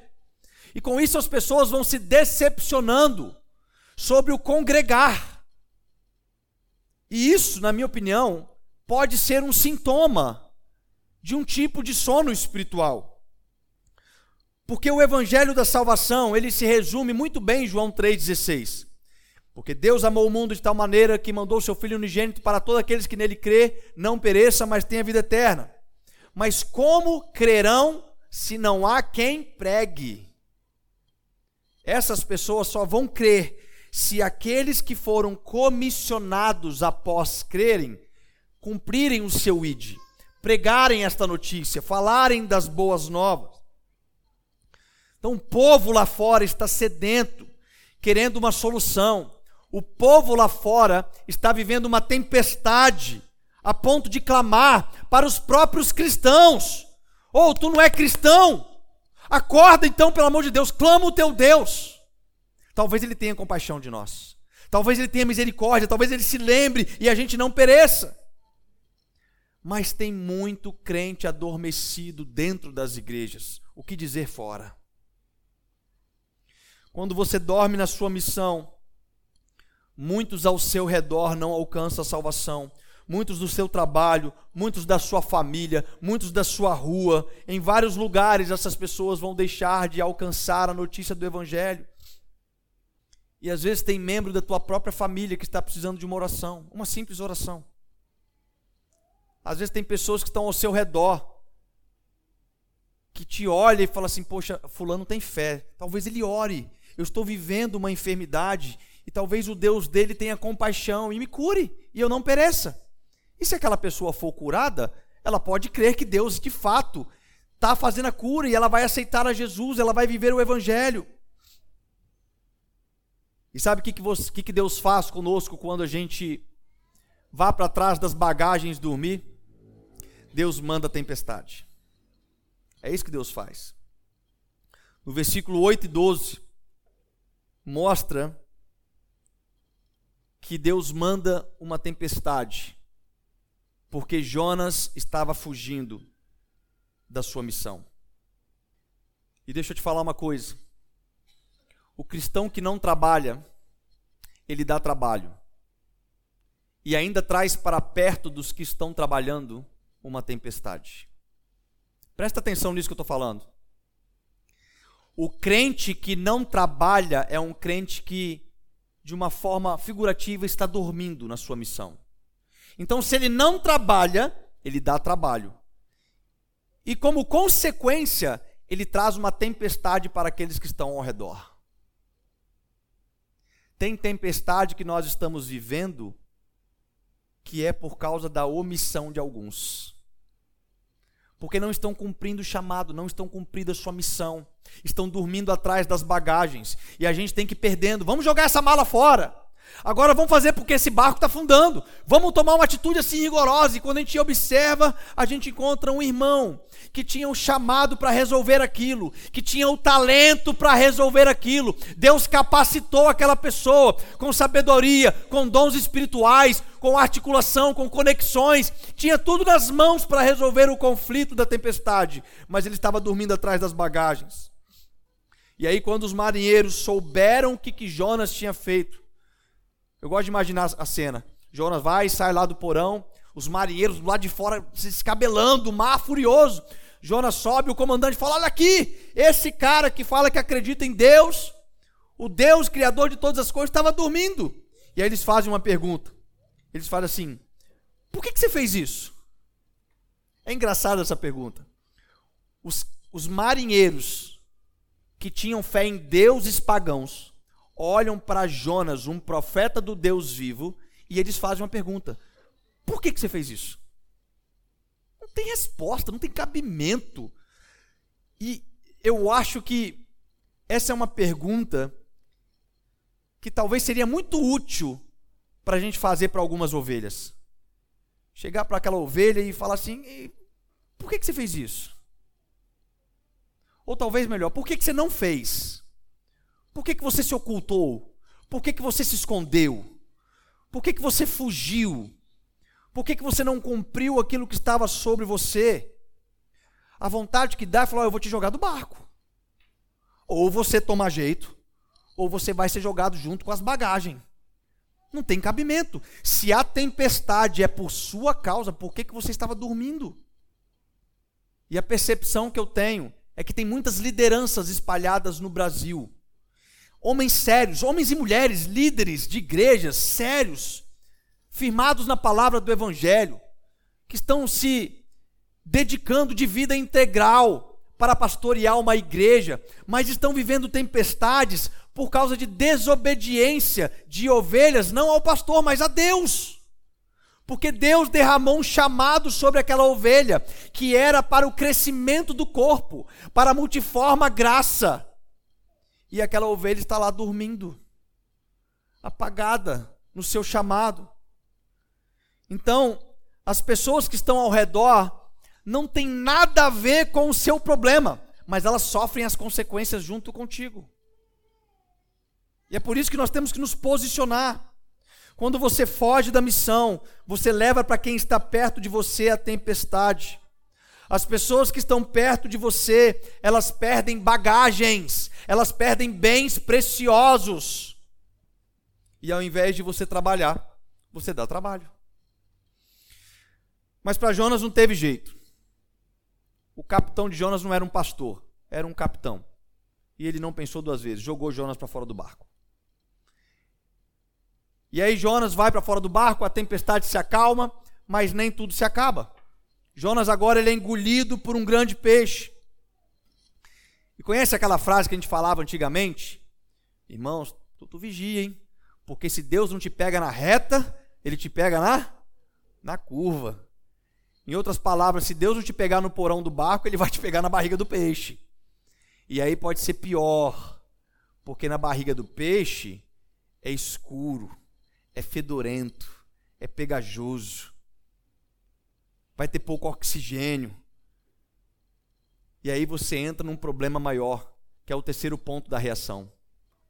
E com isso as pessoas vão se decepcionando sobre o congregar. E isso, na minha opinião, pode ser um sintoma de um tipo de sono espiritual. Porque o evangelho da salvação, ele se resume muito bem em João 3:16. Porque Deus amou o mundo de tal maneira que mandou seu filho unigênito para todos aqueles que nele crê, não pereça, mas tenha vida eterna. Mas como crerão se não há quem pregue? Essas pessoas só vão crer se aqueles que foram comissionados após crerem cumprirem o seu id, pregarem esta notícia, falarem das boas novas. Então, o povo lá fora está sedento, querendo uma solução. O povo lá fora está vivendo uma tempestade, a ponto de clamar para os próprios cristãos: Ou oh, tu não é cristão? Acorda então, pelo amor de Deus, clama o teu Deus. Talvez ele tenha compaixão de nós. Talvez ele tenha misericórdia, talvez ele se lembre e a gente não pereça. Mas tem muito crente adormecido dentro das igrejas. O que dizer fora? Quando você dorme na sua missão, muitos ao seu redor não alcançam a salvação. Muitos do seu trabalho, muitos da sua família, muitos da sua rua, em vários lugares essas pessoas vão deixar de alcançar a notícia do Evangelho. E às vezes tem membro da tua própria família que está precisando de uma oração, uma simples oração. Às vezes tem pessoas que estão ao seu redor, que te olham e falam assim: Poxa, Fulano tem fé. Talvez ele ore. Eu estou vivendo uma enfermidade e talvez o Deus dele tenha compaixão e me cure e eu não pereça. E se aquela pessoa for curada, ela pode crer que Deus de fato está fazendo a cura e ela vai aceitar a Jesus, ela vai viver o Evangelho. E sabe o que, que, que, que Deus faz conosco quando a gente vá para trás das bagagens dormir? Deus manda tempestade. É isso que Deus faz. No versículo 8 e 12, mostra que Deus manda uma tempestade, porque Jonas estava fugindo da sua missão. E deixa eu te falar uma coisa: o cristão que não trabalha, ele dá trabalho. E ainda traz para perto dos que estão trabalhando uma tempestade. Presta atenção nisso que eu estou falando. O crente que não trabalha é um crente que, de uma forma figurativa, está dormindo na sua missão. Então, se ele não trabalha, ele dá trabalho. E como consequência, ele traz uma tempestade para aqueles que estão ao redor. Tem tempestade que nós estamos vivendo que é por causa da omissão de alguns. Porque não estão cumprindo o chamado, não estão cumprindo a sua missão, estão dormindo atrás das bagagens e a gente tem que ir perdendo. Vamos jogar essa mala fora. Agora vamos fazer porque esse barco está afundando. Vamos tomar uma atitude assim rigorosa. E quando a gente observa, a gente encontra um irmão que tinha um chamado para resolver aquilo, que tinha o talento para resolver aquilo. Deus capacitou aquela pessoa com sabedoria, com dons espirituais, com articulação, com conexões, tinha tudo nas mãos para resolver o conflito da tempestade, mas ele estava dormindo atrás das bagagens. E aí, quando os marinheiros souberam o que, que Jonas tinha feito, eu gosto de imaginar a cena. Jonas vai sai lá do porão, os marinheiros lá de fora se escabelando, o mar furioso. Jonas sobe, o comandante fala: Olha aqui, esse cara que fala que acredita em Deus, o Deus criador de todas as coisas, estava dormindo. E aí eles fazem uma pergunta. Eles falam assim: Por que, que você fez isso? É engraçada essa pergunta. Os, os marinheiros que tinham fé em deuses pagãos olham para Jonas, um profeta do Deus vivo, e eles fazem uma pergunta: Por que, que você fez isso? tem resposta, não tem cabimento. E eu acho que essa é uma pergunta que talvez seria muito útil para a gente fazer para algumas ovelhas. Chegar para aquela ovelha e falar assim: por que, que você fez isso? Ou talvez melhor, por que, que você não fez? Por que, que você se ocultou? Por que, que você se escondeu? Por que, que você fugiu? Por que, que você não cumpriu aquilo que estava sobre você? A vontade que dá é falar: eu vou te jogar do barco. Ou você toma jeito, ou você vai ser jogado junto com as bagagens. Não tem cabimento. Se a tempestade é por sua causa, por que, que você estava dormindo? E a percepção que eu tenho é que tem muitas lideranças espalhadas no Brasil. Homens sérios, homens e mulheres, líderes de igrejas sérios, firmados na palavra do Evangelho, que estão se dedicando de vida integral para pastorear uma igreja, mas estão vivendo tempestades por causa de desobediência de ovelhas, não ao pastor, mas a Deus. Porque Deus derramou um chamado sobre aquela ovelha, que era para o crescimento do corpo, para a multiforme graça. E aquela ovelha está lá dormindo, apagada no seu chamado. Então, as pessoas que estão ao redor não têm nada a ver com o seu problema, mas elas sofrem as consequências junto contigo. E é por isso que nós temos que nos posicionar. Quando você foge da missão, você leva para quem está perto de você a tempestade. As pessoas que estão perto de você, elas perdem bagagens, elas perdem bens preciosos. E ao invés de você trabalhar, você dá trabalho. Mas para Jonas não teve jeito. O capitão de Jonas não era um pastor, era um capitão. E ele não pensou duas vezes, jogou Jonas para fora do barco. E aí Jonas vai para fora do barco, a tempestade se acalma, mas nem tudo se acaba. Jonas agora ele é engolido por um grande peixe. E conhece aquela frase que a gente falava antigamente? Irmãos, tu, tu vigia, hein? Porque se Deus não te pega na reta, ele te pega na na curva. Em outras palavras, se Deus não te pegar no porão do barco, ele vai te pegar na barriga do peixe. E aí pode ser pior, porque na barriga do peixe é escuro é fedorento, é pegajoso, vai ter pouco oxigênio. E aí você entra num problema maior, que é o terceiro ponto da reação: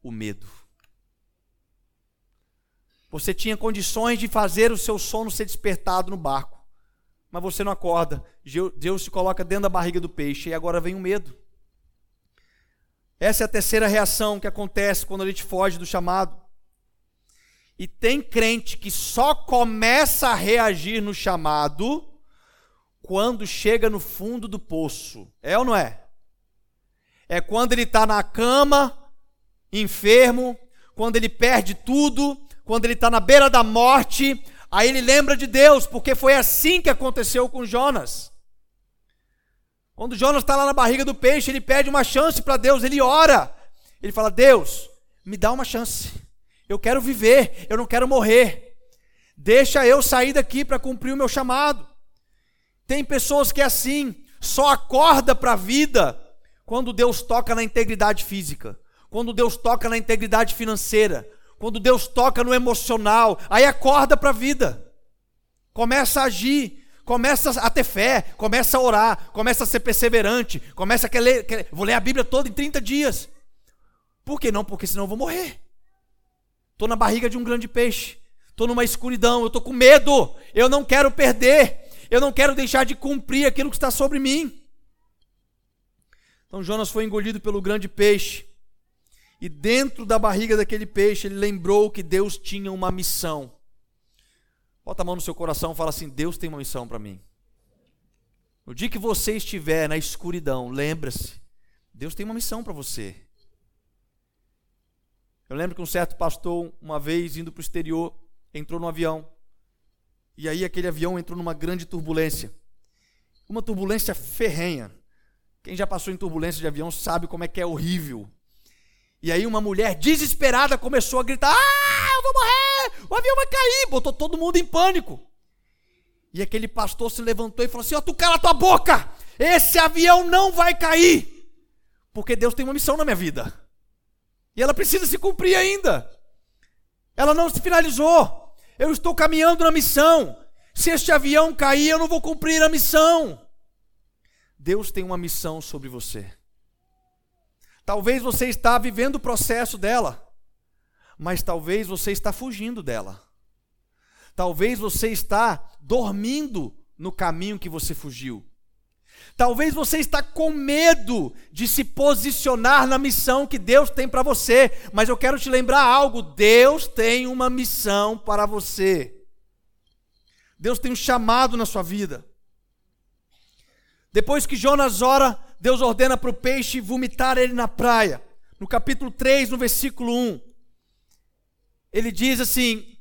o medo. Você tinha condições de fazer o seu sono ser despertado no barco, mas você não acorda. Deus te coloca dentro da barriga do peixe e agora vem o medo. Essa é a terceira reação que acontece quando a gente foge do chamado. E tem crente que só começa a reagir no chamado quando chega no fundo do poço. É ou não é? É quando ele está na cama, enfermo, quando ele perde tudo, quando ele está na beira da morte, aí ele lembra de Deus, porque foi assim que aconteceu com Jonas. Quando Jonas está lá na barriga do peixe, ele pede uma chance para Deus, ele ora. Ele fala: Deus, me dá uma chance. Eu quero viver, eu não quero morrer. Deixa eu sair daqui para cumprir o meu chamado. Tem pessoas que é assim, só acorda para a vida quando Deus toca na integridade física, quando Deus toca na integridade financeira, quando Deus toca no emocional, aí acorda para a vida. Começa a agir, começa a ter fé, começa a orar, começa a ser perseverante, começa a querer, querer vou ler a Bíblia toda em 30 dias. Por que não? Porque senão eu vou morrer. Estou na barriga de um grande peixe. Estou numa escuridão. Eu estou com medo. Eu não quero perder. Eu não quero deixar de cumprir aquilo que está sobre mim. Então Jonas foi engolido pelo grande peixe. E dentro da barriga daquele peixe, ele lembrou que Deus tinha uma missão. Bota a mão no seu coração e fala assim: Deus tem uma missão para mim. No dia que você estiver na escuridão, lembra-se: Deus tem uma missão para você. Eu lembro que um certo pastor, uma vez indo para o exterior, entrou no avião. E aí aquele avião entrou numa grande turbulência. Uma turbulência ferrenha. Quem já passou em turbulência de avião sabe como é que é horrível. E aí uma mulher desesperada começou a gritar: Ah, eu vou morrer! O avião vai cair! Botou todo mundo em pânico. E aquele pastor se levantou e falou assim: Ó, oh, tu cala tua boca! Esse avião não vai cair! Porque Deus tem uma missão na minha vida. E ela precisa se cumprir ainda. Ela não se finalizou. Eu estou caminhando na missão. Se este avião cair, eu não vou cumprir a missão. Deus tem uma missão sobre você. Talvez você está vivendo o processo dela, mas talvez você está fugindo dela. Talvez você está dormindo no caminho que você fugiu. Talvez você está com medo de se posicionar na missão que Deus tem para você, mas eu quero te lembrar algo: Deus tem uma missão para você. Deus tem um chamado na sua vida. Depois que Jonas ora, Deus ordena para o peixe vomitar ele na praia. No capítulo 3, no versículo 1, ele diz assim: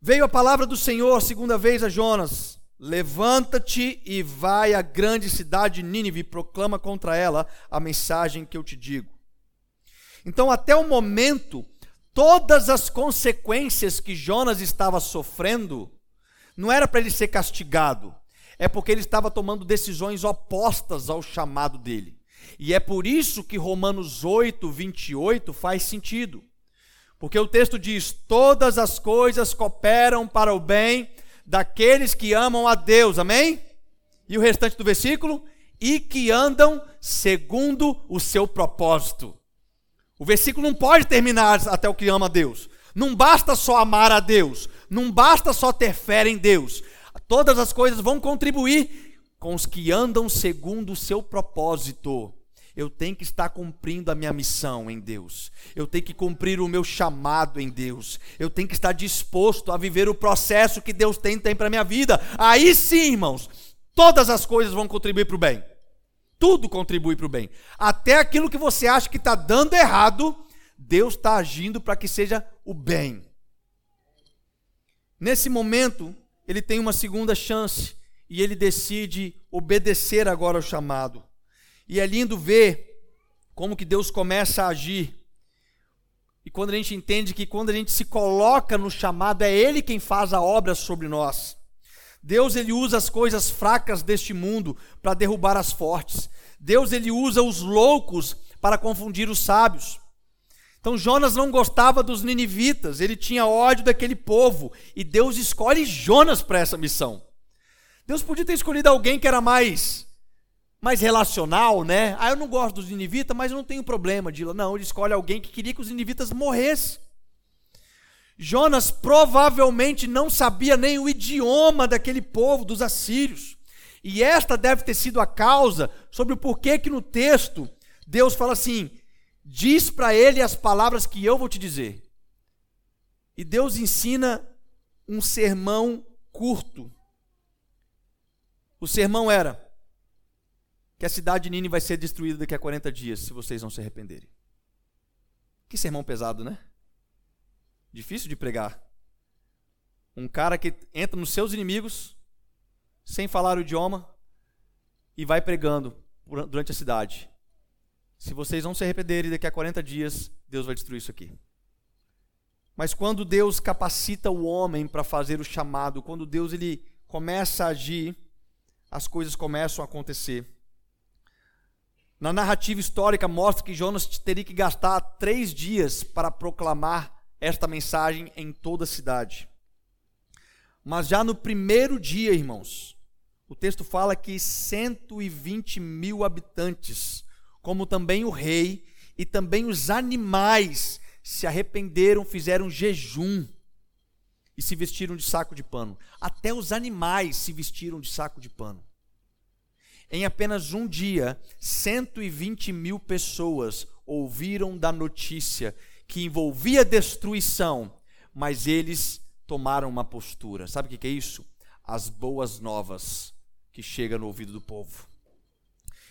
Veio a palavra do Senhor segunda vez a Jonas: Levanta-te e vai à grande cidade de Nínive e proclama contra ela a mensagem que eu te digo. Então, até o momento, todas as consequências que Jonas estava sofrendo, não era para ele ser castigado, é porque ele estava tomando decisões opostas ao chamado dele. E é por isso que Romanos 8, 28 faz sentido. Porque o texto diz: Todas as coisas cooperam para o bem daqueles que amam a Deus, amém? E o restante do versículo? E que andam segundo o seu propósito. O versículo não pode terminar até o que ama a Deus. Não basta só amar a Deus, não basta só ter fé em Deus. Todas as coisas vão contribuir com os que andam segundo o seu propósito. Eu tenho que estar cumprindo a minha missão em Deus. Eu tenho que cumprir o meu chamado em Deus. Eu tenho que estar disposto a viver o processo que Deus tem, tem para a minha vida. Aí sim, irmãos, todas as coisas vão contribuir para o bem. Tudo contribui para o bem. Até aquilo que você acha que está dando errado, Deus está agindo para que seja o bem. Nesse momento, ele tem uma segunda chance e ele decide obedecer agora ao chamado. E é lindo ver como que Deus começa a agir. E quando a gente entende que quando a gente se coloca no chamado, é Ele quem faz a obra sobre nós. Deus ele usa as coisas fracas deste mundo para derrubar as fortes. Deus ele usa os loucos para confundir os sábios. Então Jonas não gostava dos ninivitas, ele tinha ódio daquele povo, e Deus escolhe Jonas para essa missão. Deus podia ter escolhido alguém que era mais mais relacional, né? Ah, eu não gosto dos ninivitas, mas eu não tenho problema de não, ele escolhe alguém que queria que os ninivitas morressem. Jonas provavelmente não sabia nem o idioma daquele povo, dos assírios. E esta deve ter sido a causa sobre o porquê que no texto Deus fala assim: diz para ele as palavras que eu vou te dizer. E Deus ensina um sermão curto. O sermão era: que a cidade de Nínive vai ser destruída daqui a 40 dias, se vocês não se arrependerem. Que sermão pesado, né? Difícil de pregar. Um cara que entra nos seus inimigos, sem falar o idioma, e vai pregando durante a cidade. Se vocês não se arrependerem daqui a 40 dias, Deus vai destruir isso aqui. Mas quando Deus capacita o homem para fazer o chamado, quando Deus ele começa a agir, as coisas começam a acontecer. Na narrativa histórica mostra que Jonas teria que gastar três dias para proclamar esta mensagem em toda a cidade. Mas já no primeiro dia, irmãos, o texto fala que 120 mil habitantes, como também o rei e também os animais, se arrependeram, fizeram jejum e se vestiram de saco de pano. Até os animais se vestiram de saco de pano. Em apenas um dia, 120 mil pessoas ouviram da notícia que envolvia destruição, mas eles tomaram uma postura. Sabe o que é isso? As boas novas que chegam no ouvido do povo.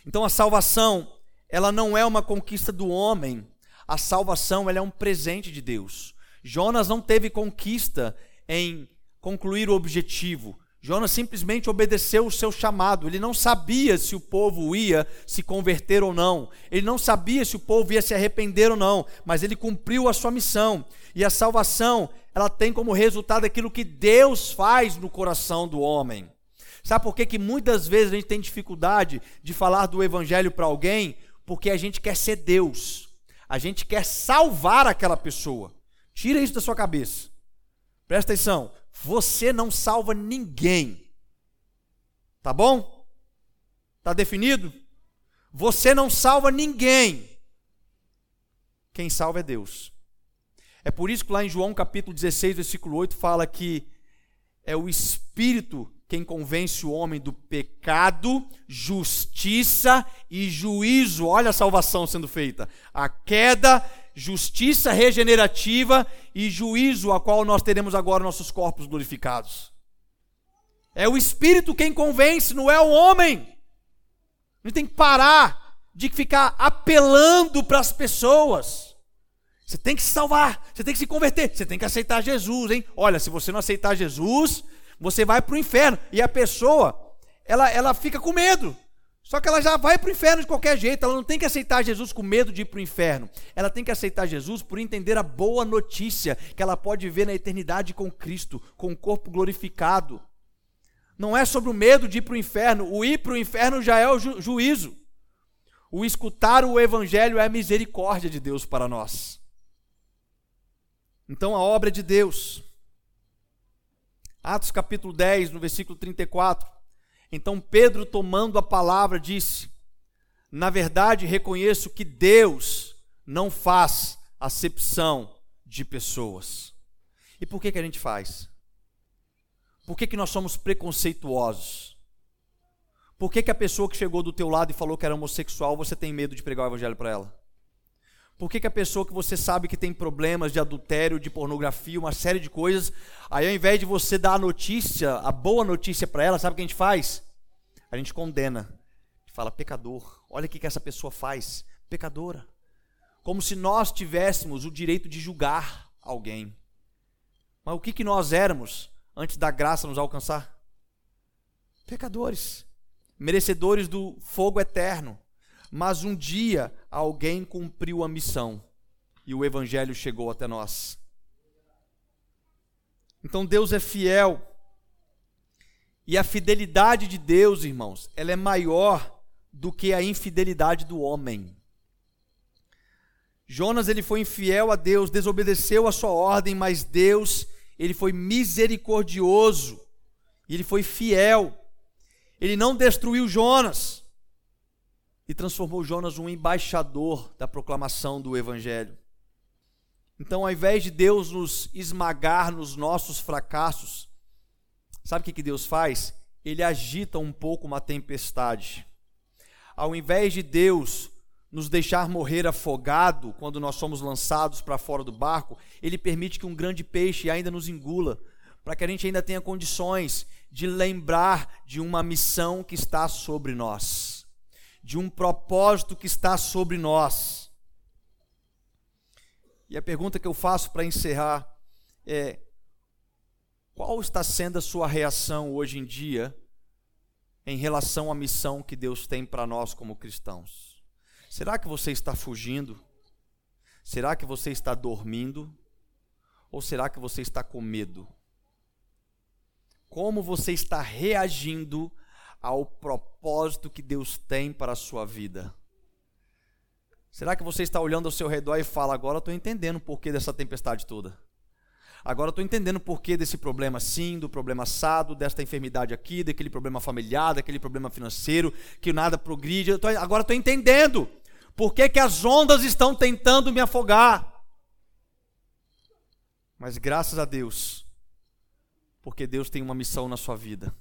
Então a salvação, ela não é uma conquista do homem, a salvação ela é um presente de Deus. Jonas não teve conquista em concluir o objetivo. Jonas simplesmente obedeceu o seu chamado. Ele não sabia se o povo ia se converter ou não. Ele não sabia se o povo ia se arrepender ou não. Mas ele cumpriu a sua missão. E a salvação, ela tem como resultado aquilo que Deus faz no coração do homem. Sabe por que, que muitas vezes a gente tem dificuldade de falar do evangelho para alguém? Porque a gente quer ser Deus. A gente quer salvar aquela pessoa. Tira isso da sua cabeça. Presta atenção. Você não salva ninguém. Tá bom? Tá definido? Você não salva ninguém. Quem salva é Deus. É por isso que lá em João capítulo 16, versículo 8 fala que é o espírito quem convence o homem do pecado, justiça e juízo. Olha a salvação sendo feita. A queda justiça regenerativa e juízo, a qual nós teremos agora nossos corpos glorificados. É o Espírito quem convence, não é o homem. A gente tem que parar de ficar apelando para as pessoas. Você tem que se salvar, você tem que se converter, você tem que aceitar Jesus, hein? Olha, se você não aceitar Jesus, você vai para o inferno. E a pessoa, ela, ela fica com medo. Só que ela já vai para o inferno de qualquer jeito, ela não tem que aceitar Jesus com medo de ir para o inferno. Ela tem que aceitar Jesus por entender a boa notícia que ela pode viver na eternidade com Cristo, com o corpo glorificado. Não é sobre o medo de ir para o inferno, o ir para o inferno já é o ju juízo. O escutar o evangelho é a misericórdia de Deus para nós. Então a obra é de Deus. Atos capítulo 10, no versículo 34. Então Pedro, tomando a palavra, disse: Na verdade, reconheço que Deus não faz acepção de pessoas. E por que, que a gente faz? Por que, que nós somos preconceituosos? Por que, que a pessoa que chegou do teu lado e falou que era homossexual, você tem medo de pregar o evangelho para ela? Por que, que a pessoa que você sabe que tem problemas de adultério, de pornografia, uma série de coisas, aí ao invés de você dar a notícia, a boa notícia para ela, sabe o que a gente faz? A gente condena. Fala, pecador, olha o que, que essa pessoa faz. Pecadora. Como se nós tivéssemos o direito de julgar alguém. Mas o que, que nós éramos antes da graça nos alcançar? Pecadores, merecedores do fogo eterno. Mas um dia alguém cumpriu a missão e o evangelho chegou até nós. Então Deus é fiel. E a fidelidade de Deus, irmãos, ela é maior do que a infidelidade do homem. Jonas ele foi infiel a Deus, desobedeceu a sua ordem, mas Deus, ele foi misericordioso. Ele foi fiel. Ele não destruiu Jonas e transformou Jonas um embaixador da proclamação do Evangelho. Então, ao invés de Deus nos esmagar nos nossos fracassos, sabe o que, que Deus faz? Ele agita um pouco uma tempestade. Ao invés de Deus nos deixar morrer afogado quando nós somos lançados para fora do barco, ele permite que um grande peixe ainda nos engula, para que a gente ainda tenha condições de lembrar de uma missão que está sobre nós de um propósito que está sobre nós. E a pergunta que eu faço para encerrar é: qual está sendo a sua reação hoje em dia em relação à missão que Deus tem para nós como cristãos? Será que você está fugindo? Será que você está dormindo? Ou será que você está com medo? Como você está reagindo ao propósito que Deus tem para a sua vida. Será que você está olhando ao seu redor e fala: agora estou entendendo o porquê dessa tempestade toda? Agora estou entendendo o porquê desse problema sim, do problema assado, desta enfermidade aqui, daquele problema familiar, daquele problema financeiro, que nada progride. Tô, agora estou entendendo por que, que as ondas estão tentando me afogar. Mas graças a Deus, porque Deus tem uma missão na sua vida.